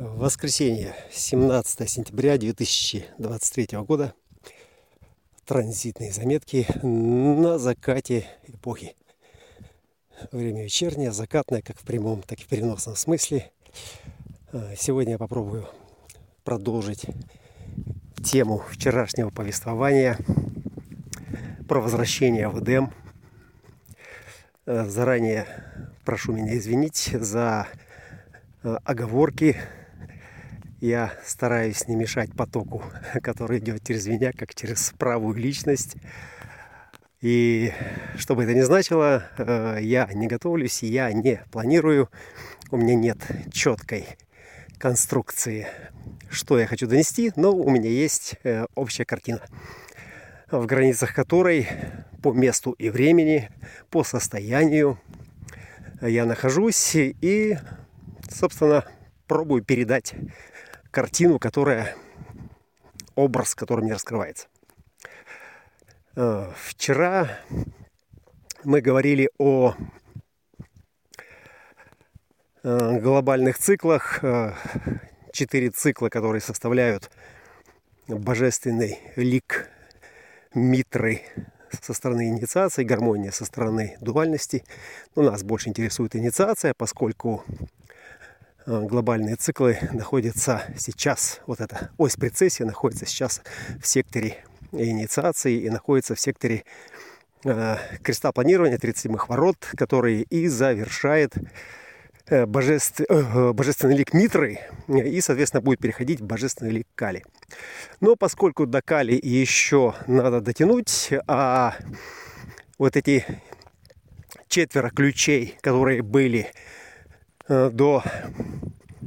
Воскресенье, 17 сентября 2023 года. Транзитные заметки на закате эпохи. Время вечернее, закатное, как в прямом, так и в переносном смысле. А, сегодня я попробую продолжить тему вчерашнего повествования про возвращение в Эдем. А, заранее прошу меня извинить за а, оговорки, я стараюсь не мешать потоку, который идет через меня, как через правую личность. И что бы это ни значило, э, я не готовлюсь, я не планирую, у меня нет четкой конструкции, что я хочу донести, но у меня есть э, общая картина, в границах которой по месту и времени, по состоянию я нахожусь и, собственно, пробую передать картину, которая, образ, который мне раскрывается. Э, вчера мы говорили о э, глобальных циклах, э, четыре цикла, которые составляют божественный лик Митры со стороны инициации, гармония со стороны дуальности. Но нас больше интересует инициация, поскольку глобальные циклы находятся сейчас, вот эта ось прецессии находится сейчас в секторе инициации и находится в секторе э, креста планирования 37-х ворот, который и завершает э, божеств, э, божественный лик Митры и, соответственно, будет переходить в божественный лик Кали. Но поскольку до Кали еще надо дотянуть, а вот эти четверо ключей, которые были Э, до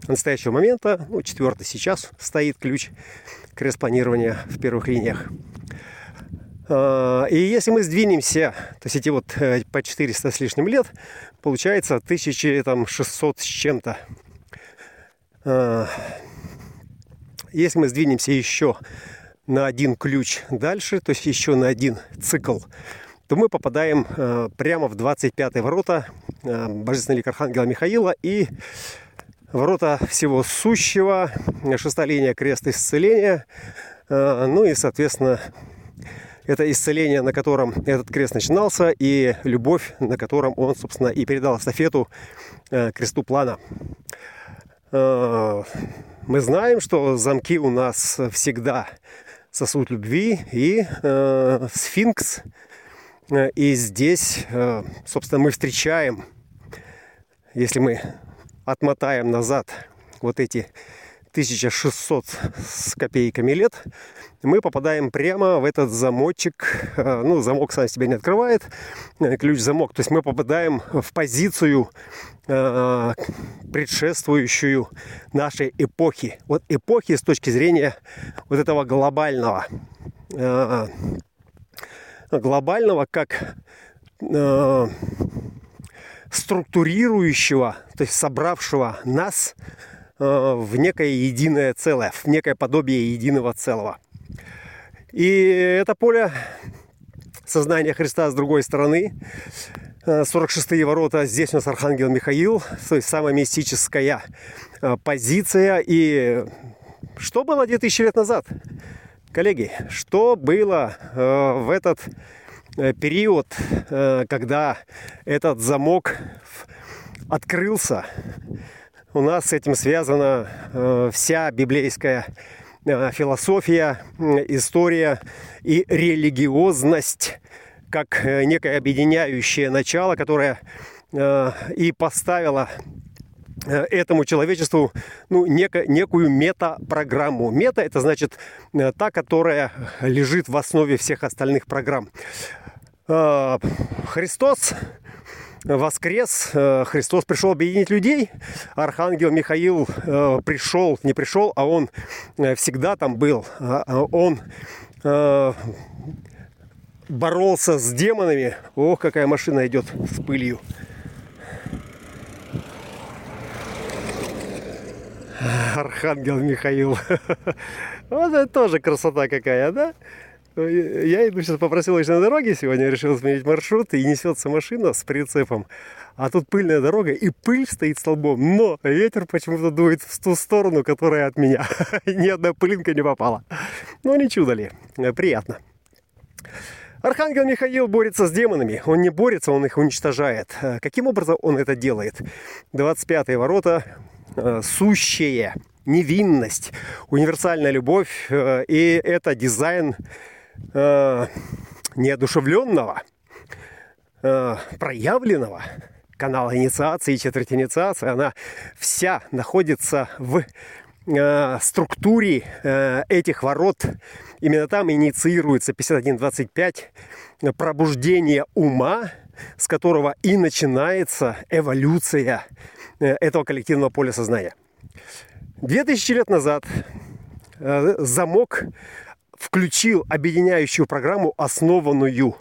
настоящего момента, ну, четвертый сейчас стоит ключ крест планирования в первых линиях. Э, и если мы сдвинемся, то есть эти вот э, по 400 с лишним лет, получается 1600 с чем-то. Если мы сдвинемся еще на один ключ дальше, то есть еще на один цикл, то мы попадаем э, прямо в 25-е ворота э, Божественного лика Архангела Михаила и ворота всего сущего, шестая линия крест исцеления, э, ну и, соответственно, это исцеление, на котором этот крест начинался, и любовь, на котором он, собственно, и передал эстафету э, кресту плана. Мы знаем, что замки у нас всегда сосуд любви, и э, сфинкс – и здесь, э, собственно, мы встречаем, если мы отмотаем назад вот эти 1600 с копейками лет, мы попадаем прямо в этот замочек. Э, ну, замок сам себя не открывает, ключ-замок. То есть мы попадаем в позицию, предшествующую нашей эпохи. Вот эпохи с точки зрения вот этого глобального глобального как э, структурирующего, то есть собравшего нас э, в некое единое целое, в некое подобие единого целого. И это поле сознания Христа с другой стороны, 46-е э, ворота, здесь у нас Архангел Михаил, то есть самая мистическая э, позиция. И что было 2000 лет назад? Коллеги, что было в этот период, э, когда этот замок открылся? У нас с этим связана э, вся библейская э, философия, история и религиозность как э, некое объединяющее начало, которое э, и поставило Э, этому человечеству ну, неко, некую мета-программу. Мета – это значит э, та, которая лежит в основе всех остальных программ. Э, Христос воскрес, Христос пришел объединить людей, Архангел Михаил пришел, не пришел, а он всегда там был. А, а он боролся с демонами. Ох, какая машина идет с пылью. Архангел Михаил. Вот это тоже красота какая, да? Я иду сейчас по проселочной дороге сегодня, решил сменить маршрут, и несется машина с прицепом. А тут пыльная дорога, и пыль стоит столбом, но ветер почему-то дует в ту сторону, которая от меня. Ни одна пылинка не попала. Ну, не чудо ли? Приятно. Архангел Михаил борется с демонами. Он не борется, он их уничтожает. Каким образом он это делает? 25-е ворота, сущее, невинность, универсальная любовь. Э, и это дизайн э, неодушевленного, проявленного канала инициации четверть инициации. Она вся находится в структуре этих ворот Именно там инициируется 5125 пробуждение ума, с которого и начинается эволюция э, этого коллективного поля сознания. Две тысячи лет назад э, замок включил объединяющую программу, основанную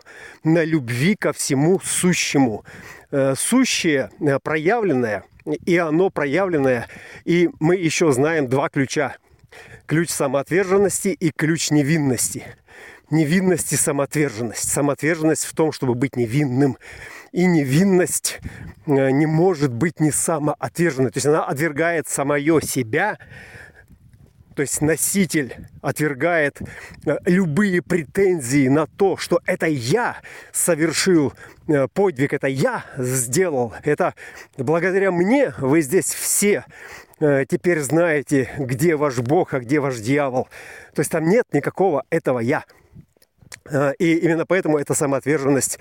на любви ко всему сущему. Э, сущее проявленное, и оно проявленное, и мы еще знаем два ключа – ключ самоотверженности и ключ невинности. Невинность и самоотверженность. Самоотверженность в том, чтобы быть невинным. И невинность э, не может быть не самоотверженной. То есть она отвергает самое себя, то есть носитель отвергает э, любые претензии на то, что это я совершил э, подвиг, это я сделал, это благодаря мне вы здесь все теперь знаете, где ваш Бог, а где ваш дьявол. То есть там нет никакого этого «я». Э, и именно поэтому эта самоотверженность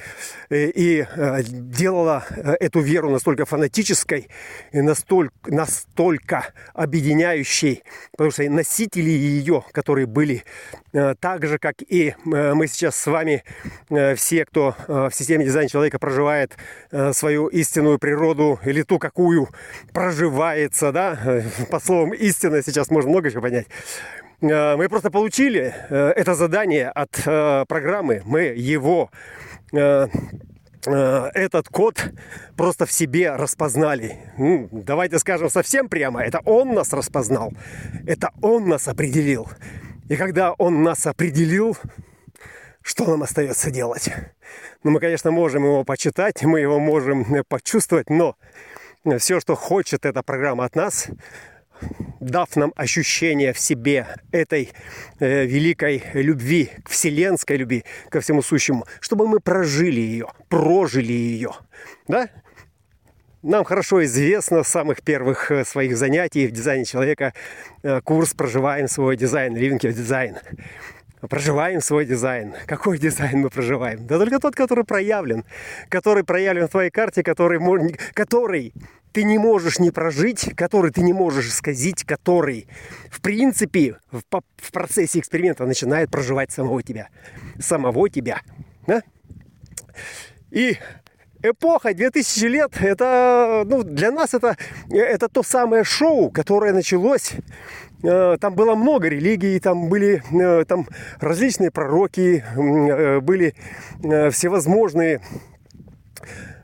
э, и делала эту веру настолько фанатической и настолько, настолько объединяющей, потому что носители ее, которые были так же, как и мы сейчас с вами, все, кто в системе дизайна человека проживает свою истинную природу или ту, какую проживается, да, под словом истина сейчас можно много чего понять, Э, мы просто получили э, это задание от э, программы. Мы его этот код просто в себе распознали. Ну, давайте скажем совсем прямо, это он нас распознал, это он нас определил. И когда он нас определил, что нам остается делать? Ну, мы, конечно, можем его почитать, мы его можем почувствовать, но все, что хочет эта программа от нас, дав нам ощущение в себе этой э, великой любви, к вселенской любви, ко всему сущему, чтобы мы прожили ее, прожили ее. Да? Нам хорошо известно с самых первых э, своих занятий в дизайне человека э, курс «Проживаем свой дизайн», «Living your design». Проживаем свой дизайн. Какой дизайн мы проживаем? Да только тот, который проявлен. Который проявлен в твоей карте, который, который ты не можешь не прожить, который ты не можешь сказить, который, в принципе, в, в процессе эксперимента начинает проживать самого тебя. Самого тебя. Да? И эпоха 2000 лет, это, ну, для нас это, это то самое шоу, которое началось там было много религий, там были э, там различные пророки, э, были всевозможные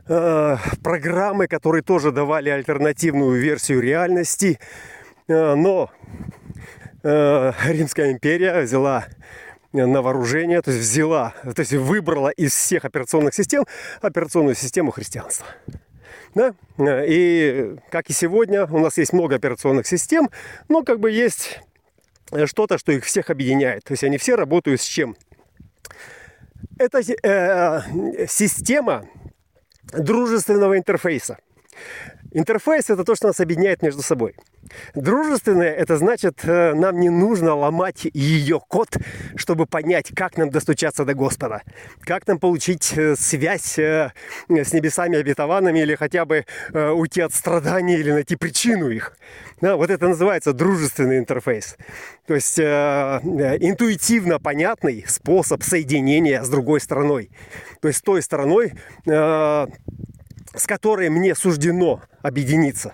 Э, программы, которые тоже давали альтернативную версию реальности. Э, но э, Римская империя взяла на вооружение, то есть взяла, то есть выбрала из всех операционных систем операционную систему христианства. Да? И как и сегодня, у нас есть много операционных систем, но как бы есть что-то, что их всех объединяет. То есть они все работают с чем? Эта э, система дружественного интерфейса. Интерфейс – это то, что нас объединяет между собой. Дружественное – это значит, э, нам не нужно ломать ее код, чтобы понять, как нам достучаться до Господа, как нам получить э, связь э, с небесами обетованными или хотя бы уйти от страданий или найти причину их. Да, вот это называется дружественный интерфейс. То есть интуитивно понятный способ соединения с другой стороной. То есть с той стороной с которой мне суждено объединиться.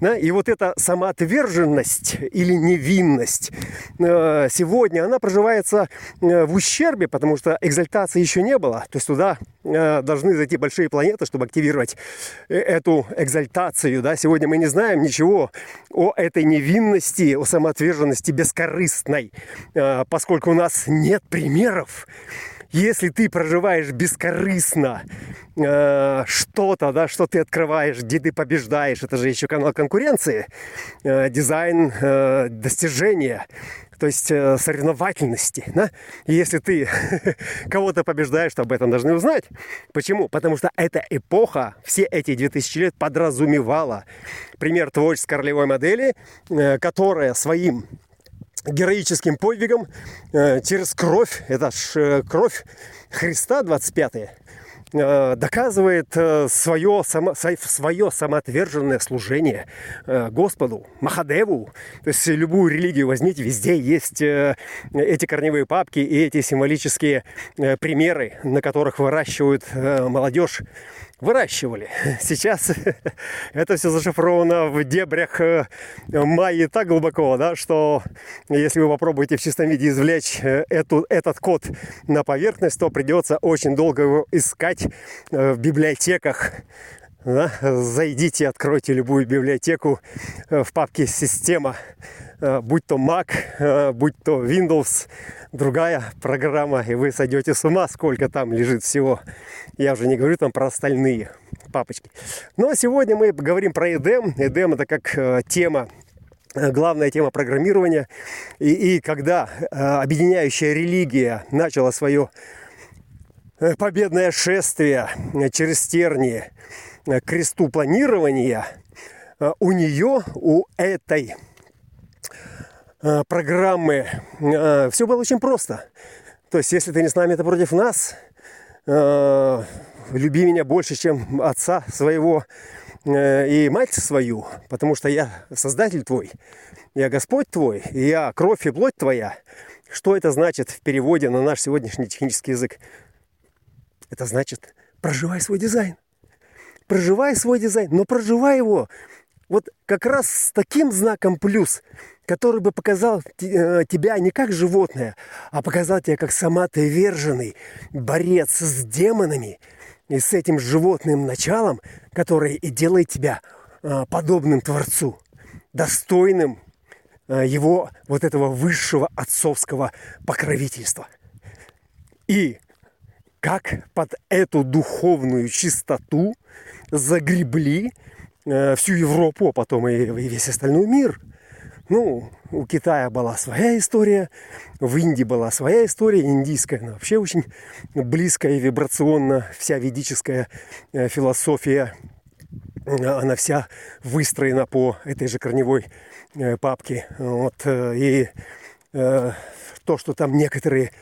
Да? И вот эта самоотверженность или невинность э, сегодня, она проживается э, в ущербе, потому что экзальтации еще не было. То есть туда э, должны зайти большие планеты, чтобы активировать эту экзальтацию. Да? Сегодня мы не знаем ничего о этой невинности, о самоотверженности бескорыстной, поскольку у нас нет примеров если ты проживаешь бескорыстно э, что-то, да, что ты открываешь, где ты побеждаешь, это же еще канал конкуренции, э, дизайн э, достижения, то есть э, соревновательности. Да? Если ты кого-то побеждаешь, то об этом должны узнать. Почему? Потому что эта эпоха, все эти 2000 лет подразумевала пример творческой ролевой модели, э, которая своим героическим подвигом э, через кровь, это ж э, кровь Христа 25 э, доказывает свое, само, свое самоотверженное служение Господу, Махадеву. То есть любую религию возьмите, везде есть эти корневые папки и эти символические примеры, на которых выращивают молодежь выращивали. Сейчас это все зашифровано в дебрях э, майи так глубоко, да, что если вы попробуете в чистом виде извлечь э, эту, этот код на поверхность, то придется очень долго его искать э, в библиотеках да? Зайдите, откройте любую библиотеку в папке «Система», будь то Mac, будь то Windows, другая программа, и вы сойдете с ума, сколько там лежит всего. Я уже не говорю там про остальные папочки. Но сегодня мы говорим про EDM. EDM это как э, тема э, главная тема программирования. И, и когда э, объединяющая религия начала свое э, победное шествие через тернии к кресту планирования, э, у нее, у этой Э, программы, э, все было очень просто. То есть, если ты не с нами, это против нас. Э, люби меня больше, чем отца своего и мать свою, потому что я создатель твой, я Господь твой, я кровь и плоть твоя. Что это значит в переводе на наш сегодняшний технический язык? Это значит, проживай свой дизайн. Проживай свой дизайн, но проживай его вот как раз с таким знаком плюс – который бы показал э, тебя не как животное, а показал тебя как самоотверженный борец с демонами и с этим животным началом, которое и делает тебя э, подобным Творцу, достойным э, его вот этого высшего отцовского покровительства. И как под эту духовную чистоту загребли всю Европу, а потом и весь остальной мир – ну, у Китая была своя история, в Индии была своя история, индийская, она вообще очень близкая и вибрационно, вся ведическая э, философия, э, она вся выстроена по этой же корневой э, папке. Вот, и то, что там некоторые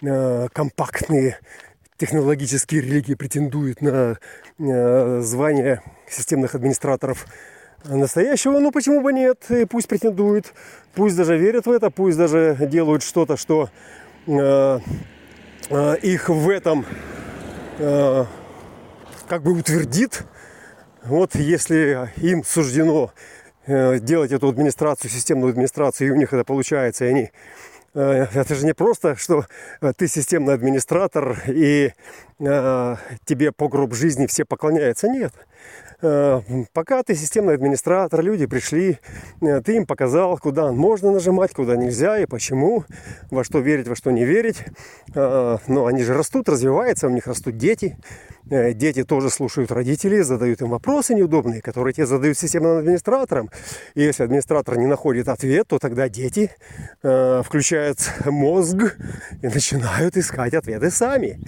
компактные технологические религии претендуют на звание системных администраторов настоящего, ну почему бы нет, и пусть претендуют, пусть даже верят в это, пусть даже делают что-то, что э, э, их в этом э, как бы утвердит. Вот если им суждено э, делать эту администрацию, системную администрацию, и у них это получается, и они э, это же не просто, что э, ты системный администратор и э, тебе по гроб жизни все поклоняются. Нет. Э, пока ты системный администратор, люди пришли, э, ты им показал, куда можно нажимать, куда нельзя и почему, во что верить, во что не верить. Э, но они же растут, развиваются, у них растут дети. Дети тоже слушают родителей, задают им вопросы неудобные, которые те задают системным администраторам. И если администратор не находит ответ, то тогда дети включают мозг и начинают искать ответы сами.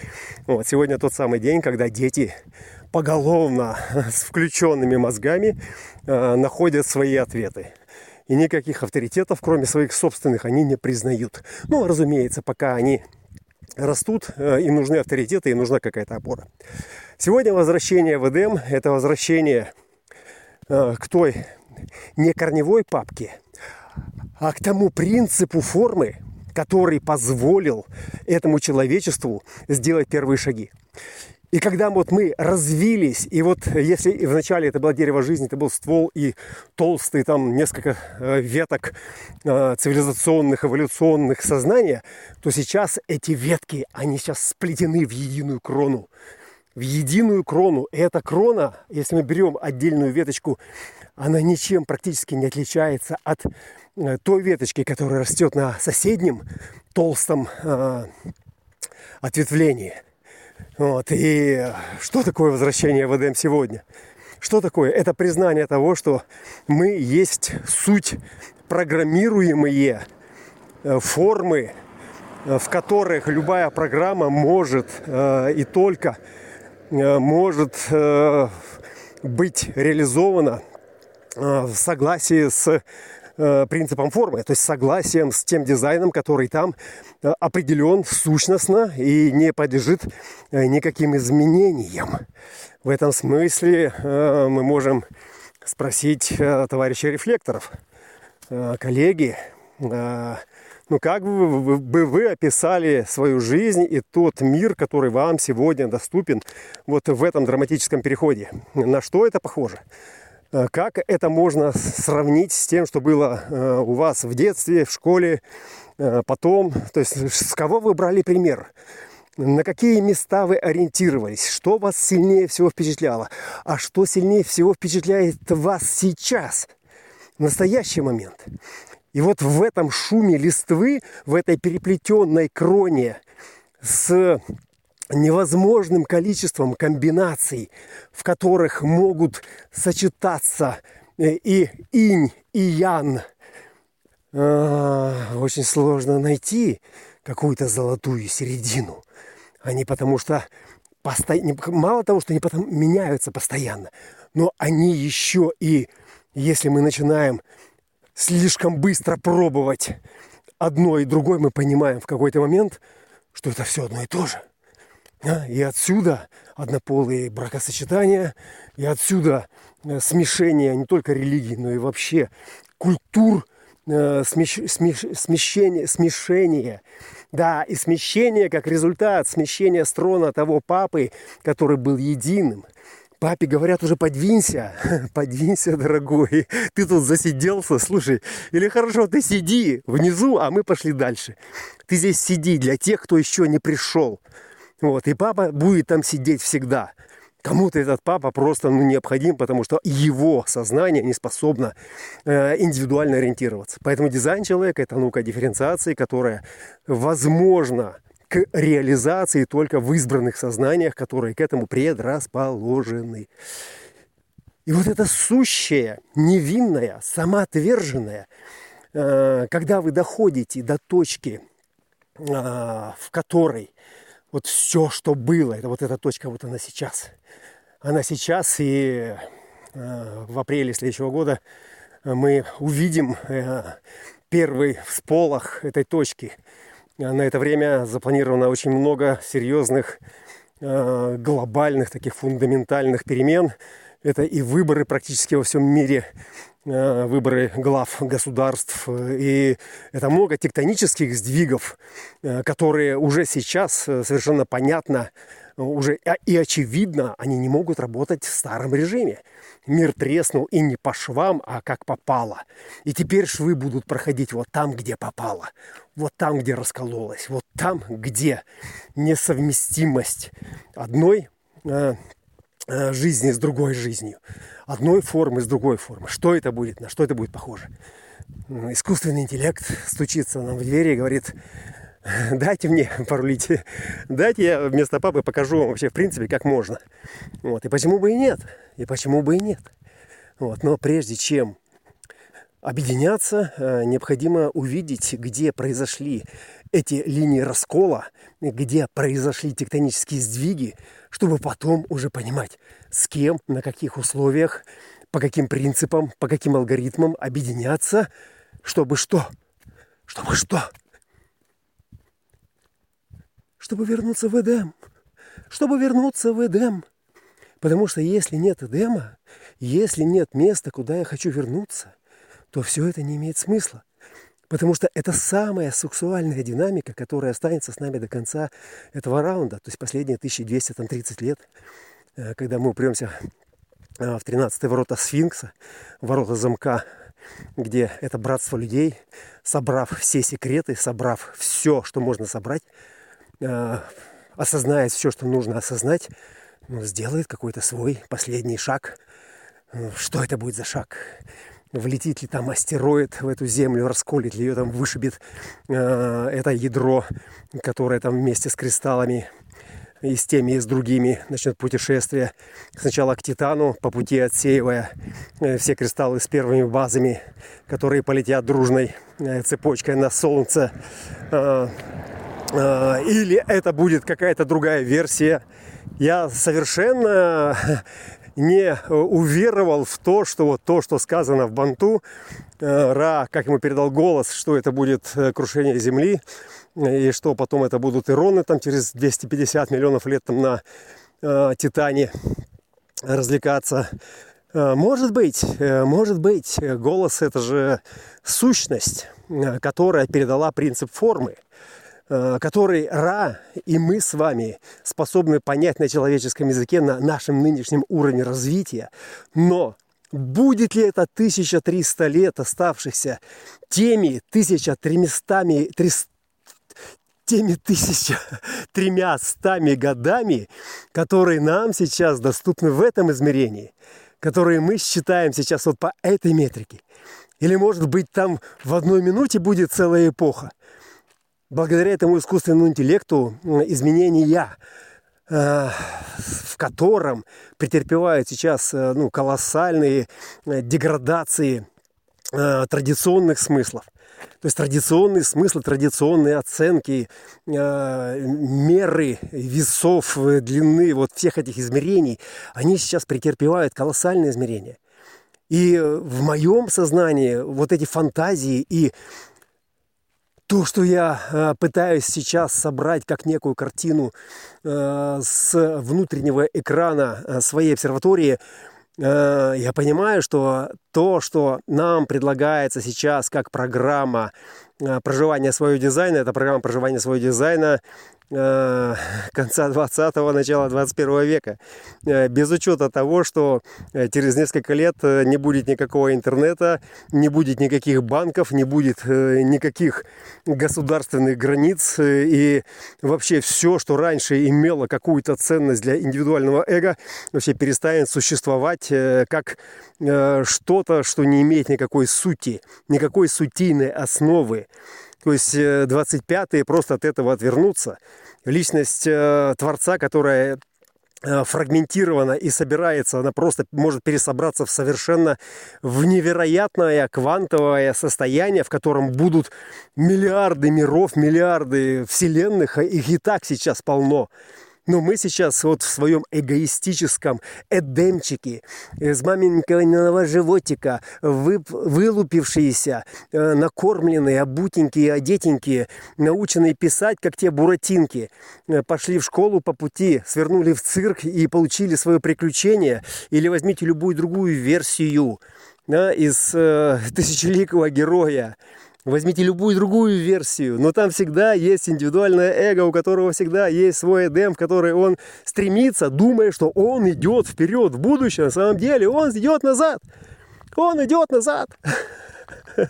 Вот сегодня тот самый день, когда дети поголовно с включенными мозгами э, находят свои ответы. И никаких авторитетов, кроме своих собственных, они не признают. Ну, разумеется, пока они растут, э, им нужны авторитеты, им нужна какая-то опора. Сегодня возвращение в Эдем – это возвращение э, к той не корневой папке, а к тому принципу формы, который позволил этому человечеству сделать первые шаги. И когда вот мы развились, и вот если вначале это было дерево жизни, это был ствол и толстый, там несколько э, веток э, цивилизационных, эволюционных сознания, то сейчас эти ветки, они сейчас сплетены в единую крону. В единую крону. И эта крона, если мы берем отдельную веточку, она ничем практически не отличается от э, той веточки, которая растет на соседнем толстом ответвлении. Вот. И что такое возвращение в Эдем сегодня? Что такое? Это признание того, что мы есть суть программируемые э, формы, э, в которых любая программа может э, и только может быть реализована в согласии с Э, принципом формы, то есть согласием с тем дизайном, который там э, определен сущностно и не подлежит э, никаким изменениям. В этом смысле мы можем спросить товарища рефлекторов, коллеги, ну как бы вы описали свою жизнь и тот мир, который вам сегодня доступен вот в этом драматическом переходе? На что это похоже? Э, как это можно сравнить с тем, что было э, у вас в детстве, в школе, э, потом? То есть с кого вы брали пример? На какие места вы ориентировались? Что вас сильнее всего впечатляло? А что сильнее всего впечатляет вас сейчас, в настоящий момент? И вот в этом шуме листвы, в этой переплетенной кроне с невозможным количеством комбинаций, в которых могут сочетаться э, и инь, и ян. А, очень сложно найти какую-то золотую середину. Они потому что посто... мало того, что они потом меняются постоянно, но они еще и, если мы начинаем слишком быстро пробовать одно и другое, мы понимаем в какой-то момент, что это все одно и то же – и отсюда однополые бракосочетания, и отсюда э, смешение не только религии, но и вообще культур, э, смещ, смещ, смещение, смешение. Да, и смещение как результат, смещения строна того папы, который был единым. Папе говорят уже подвинься, подвинься, дорогой. Ты тут засиделся, слушай. Или хорошо, ты сиди внизу, а мы пошли дальше. Ты здесь сиди для тех, кто еще не пришел. Вот, и папа будет там сидеть всегда. Кому-то этот папа просто ну, необходим, потому что его сознание не способно э, индивидуально ориентироваться. Поэтому дизайн человека – это наука дифференциации, которая возможна к реализации только в избранных сознаниях, которые к этому предрасположены. И вот это сущее, невинное, самоотверженное, э, когда вы доходите до точки, э, в которой вот все, что было, это вот эта точка, вот она сейчас. Она сейчас, и э, в апреле следующего года мы увидим э, первый всполох этой точки. На это время запланировано очень много серьезных э, глобальных таких фундаментальных перемен. Это и выборы практически во всем мире, выборы глав государств. И это много тектонических сдвигов, э, которые уже сейчас э, совершенно понятно, уже и очевидно, они не могут работать в старом режиме. Мир треснул и не по швам, а как попало. И теперь швы будут проходить вот там, где попало. Вот там, где раскололось. Вот там, где несовместимость одной Э, жизни с другой жизнью. Одной формы с другой формы. Что это будет, на что это будет похоже? Искусственный интеллект стучится нам в двери и говорит, дайте мне порулить, дайте я вместо папы покажу вообще в принципе как можно. Вот. И почему бы и нет? И почему бы и нет? Вот. Но прежде чем объединяться, э, необходимо увидеть, где произошли эти линии раскола, где произошли тектонические сдвиги, чтобы потом уже понимать, с кем, на каких условиях, по каким принципам, по каким алгоритмам объединяться, чтобы что? Чтобы что? Чтобы вернуться в Эдем. Чтобы вернуться в Эдем. Потому что если нет Эдема, если нет места, куда я хочу вернуться, то все это не имеет смысла. Потому что это самая сексуальная динамика, которая останется с нами до конца этого раунда, то есть последние 1230 лет, э, когда мы упремся э, в 13 ворота сфинкса, ворота замка, где это братство людей, собрав все секреты, собрав все, что можно собрать, э, осознает все, что нужно осознать, ну, сделает какой-то свой последний шаг. Что это будет за шаг? Влетит ли там астероид в эту землю, расколет ли ее, там вышибет э, это ядро, которое там вместе с кристаллами и с теми, и с другими начнет путешествие. Сначала к Титану, по пути отсеивая э, все кристаллы с первыми базами, которые полетят дружной э, цепочкой на Солнце. Э, э, или это будет какая-то другая версия. Я совершенно не э, уверовал в то, что вот то, что сказано в Банту, э, Ра, как ему передал голос, что это будет э, крушение Земли, и что потом это будут ироны там через 250 миллионов лет там на э, Титане развлекаться. Может быть, может быть, голос это же сущность, которая передала принцип формы. Э, который Ра и мы с вами способны понять на человеческом языке на нашем нынешнем уровне развития. Но будет ли это 1300 лет оставшихся теми 1300 теми тысяча тремя стами годами, которые нам сейчас доступны в этом измерении, которые мы считаем сейчас вот по этой метрике. Или, может быть, там в одной минуте будет целая эпоха – благодаря этому искусственному интеллекту изменения, э, в котором претерпевают сейчас э, ну, колоссальные э, деградации традиционных смыслов. То есть традиционные смыслы, традиционные оценки, меры весов, длины вот всех этих измерений, они сейчас претерпевают колоссальные измерения. И в моем сознании вот эти фантазии и то, что я э, пытаюсь сейчас собрать как некую картину э, с внутреннего экрана э, своей обсерватории, я понимаю, что то, что нам предлагается сейчас как программа проживания своего дизайна, это программа проживания своего дизайна конца 20-го, начала 21 века. Э, без учета того, что э, через несколько лет не будет никакого интернета, не будет никаких банков, не будет никаких государственных границ. И вообще все, что раньше имело какую-то ценность для индивидуального эго, вообще перестанет существовать как что-то, что не имеет никакой сути, никакой сутийной основы. То есть 25-е просто от этого отвернутся. Личность э, Творца, которая э, фрагментирована и собирается, она просто может пересобраться в совершенно в невероятное квантовое состояние, в котором будут миллиарды миров, миллиарды вселенных, их и так сейчас полно. Но мы сейчас вот в своем эгоистическом эдемчике, из маменькиного животика, вы, вылупившиеся, э, накормленные, обутенькие, одетенькие, наученные писать, как те буратинки, э, пошли в школу по пути, свернули в цирк и получили свое приключение. Или возьмите любую другую версию да, из э, тысячеликого героя. Возьмите любую другую версию, но там всегда есть индивидуальное эго, у которого всегда есть свой эдем, в который он стремится, думая, что он идет вперед в будущее. На самом деле он идет назад. Он идет назад.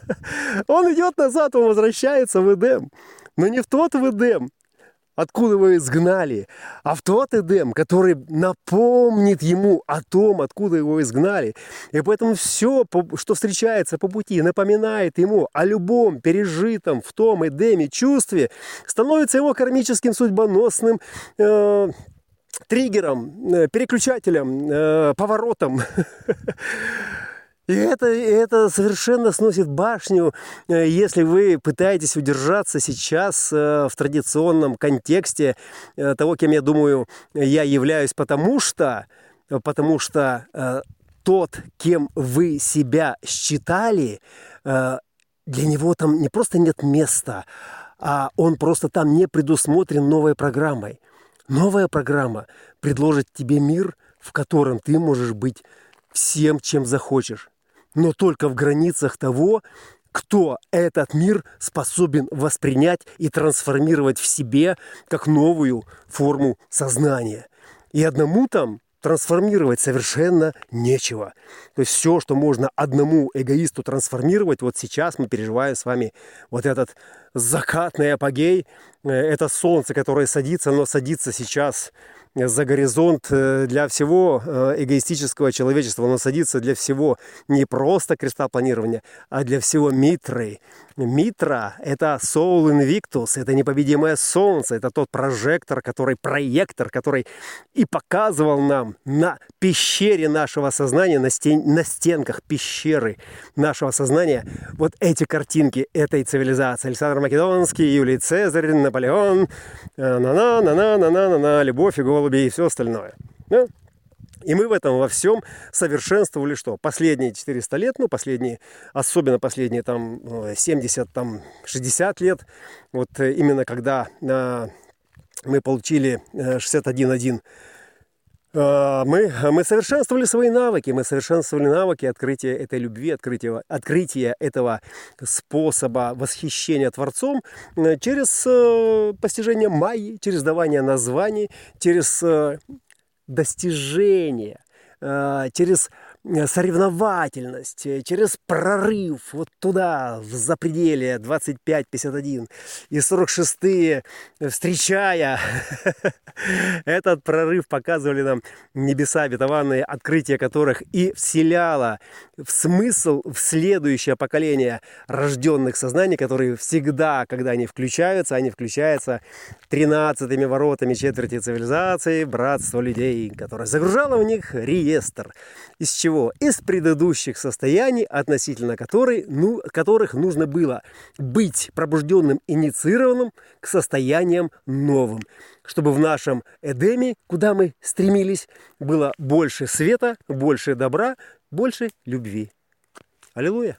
Он идет назад, он возвращается в Эдем. Но не в тот в Эдем, откуда его изгнали, а в тот Эдем, который напомнит ему о том, откуда его изгнали. И поэтому все, что встречается по пути, напоминает ему о любом пережитом в том Эдеме чувстве, становится его кармическим судьбоносным э, триггером, э, переключателем, э, поворотом. И это, это совершенно сносит башню, э, если вы пытаетесь удержаться сейчас э, в традиционном контексте э, того, кем я думаю, я являюсь, потому что, потому что тот, кем вы себя считали, для него там не просто нет места, а он просто там не предусмотрен новой программой. Новая программа предложит тебе мир, в котором ты можешь быть всем, чем захочешь но только в границах того, кто этот мир способен воспринять и трансформировать в себе как новую форму сознания. И одному там трансформировать совершенно нечего. То есть все, что можно одному эгоисту трансформировать, вот сейчас мы переживаем с вами вот этот закатный апогей, э, это солнце, которое садится, но садится сейчас за горизонт э, для всего э, эгоистического человечества. Оно садится для всего не просто креста планирования, а для всего Митры. Митра – это Soul Invictus, это непобедимое солнце, это тот прожектор, который, проектор, который и показывал нам на пещере нашего сознания, на, стен, на стенках пещеры нашего сознания вот эти картинки этой цивилизации. Александр Македонский, Юлий Цезарь, Наполеон, на-на-на-на-на-на-на, любовь и голуби и все остальное. Да? И мы в этом во всем совершенствовали что? Последние 400 лет, ну, последние, особенно последние там 70, там 60 лет, вот э, именно когда э, мы получили 61.1 э, мы, мы совершенствовали свои навыки, мы совершенствовали навыки открытия этой любви, открытия, открытия этого способа восхищения Творцом через постижение майи, через давание названий, через э, через Э, соревновательность, э, через прорыв вот туда, в запределие 25-51 и 46-е, встречая. Этот прорыв, показывали нам небеса обетованные, открытие которых и вселяло в смысл в следующее поколение рожденных сознаний, которые всегда, когда они включаются, они включаются тринадцатыми воротами четверти цивилизации, братство людей, которое загружало в них реестр, из чего чего? Из предыдущих состояний, относительно которой, ну, которых нужно было быть пробужденным, инициированным к состояниям новым. Чтобы в нашем Эдеме, куда мы стремились, было больше света, больше добра, больше любви. Аллилуйя!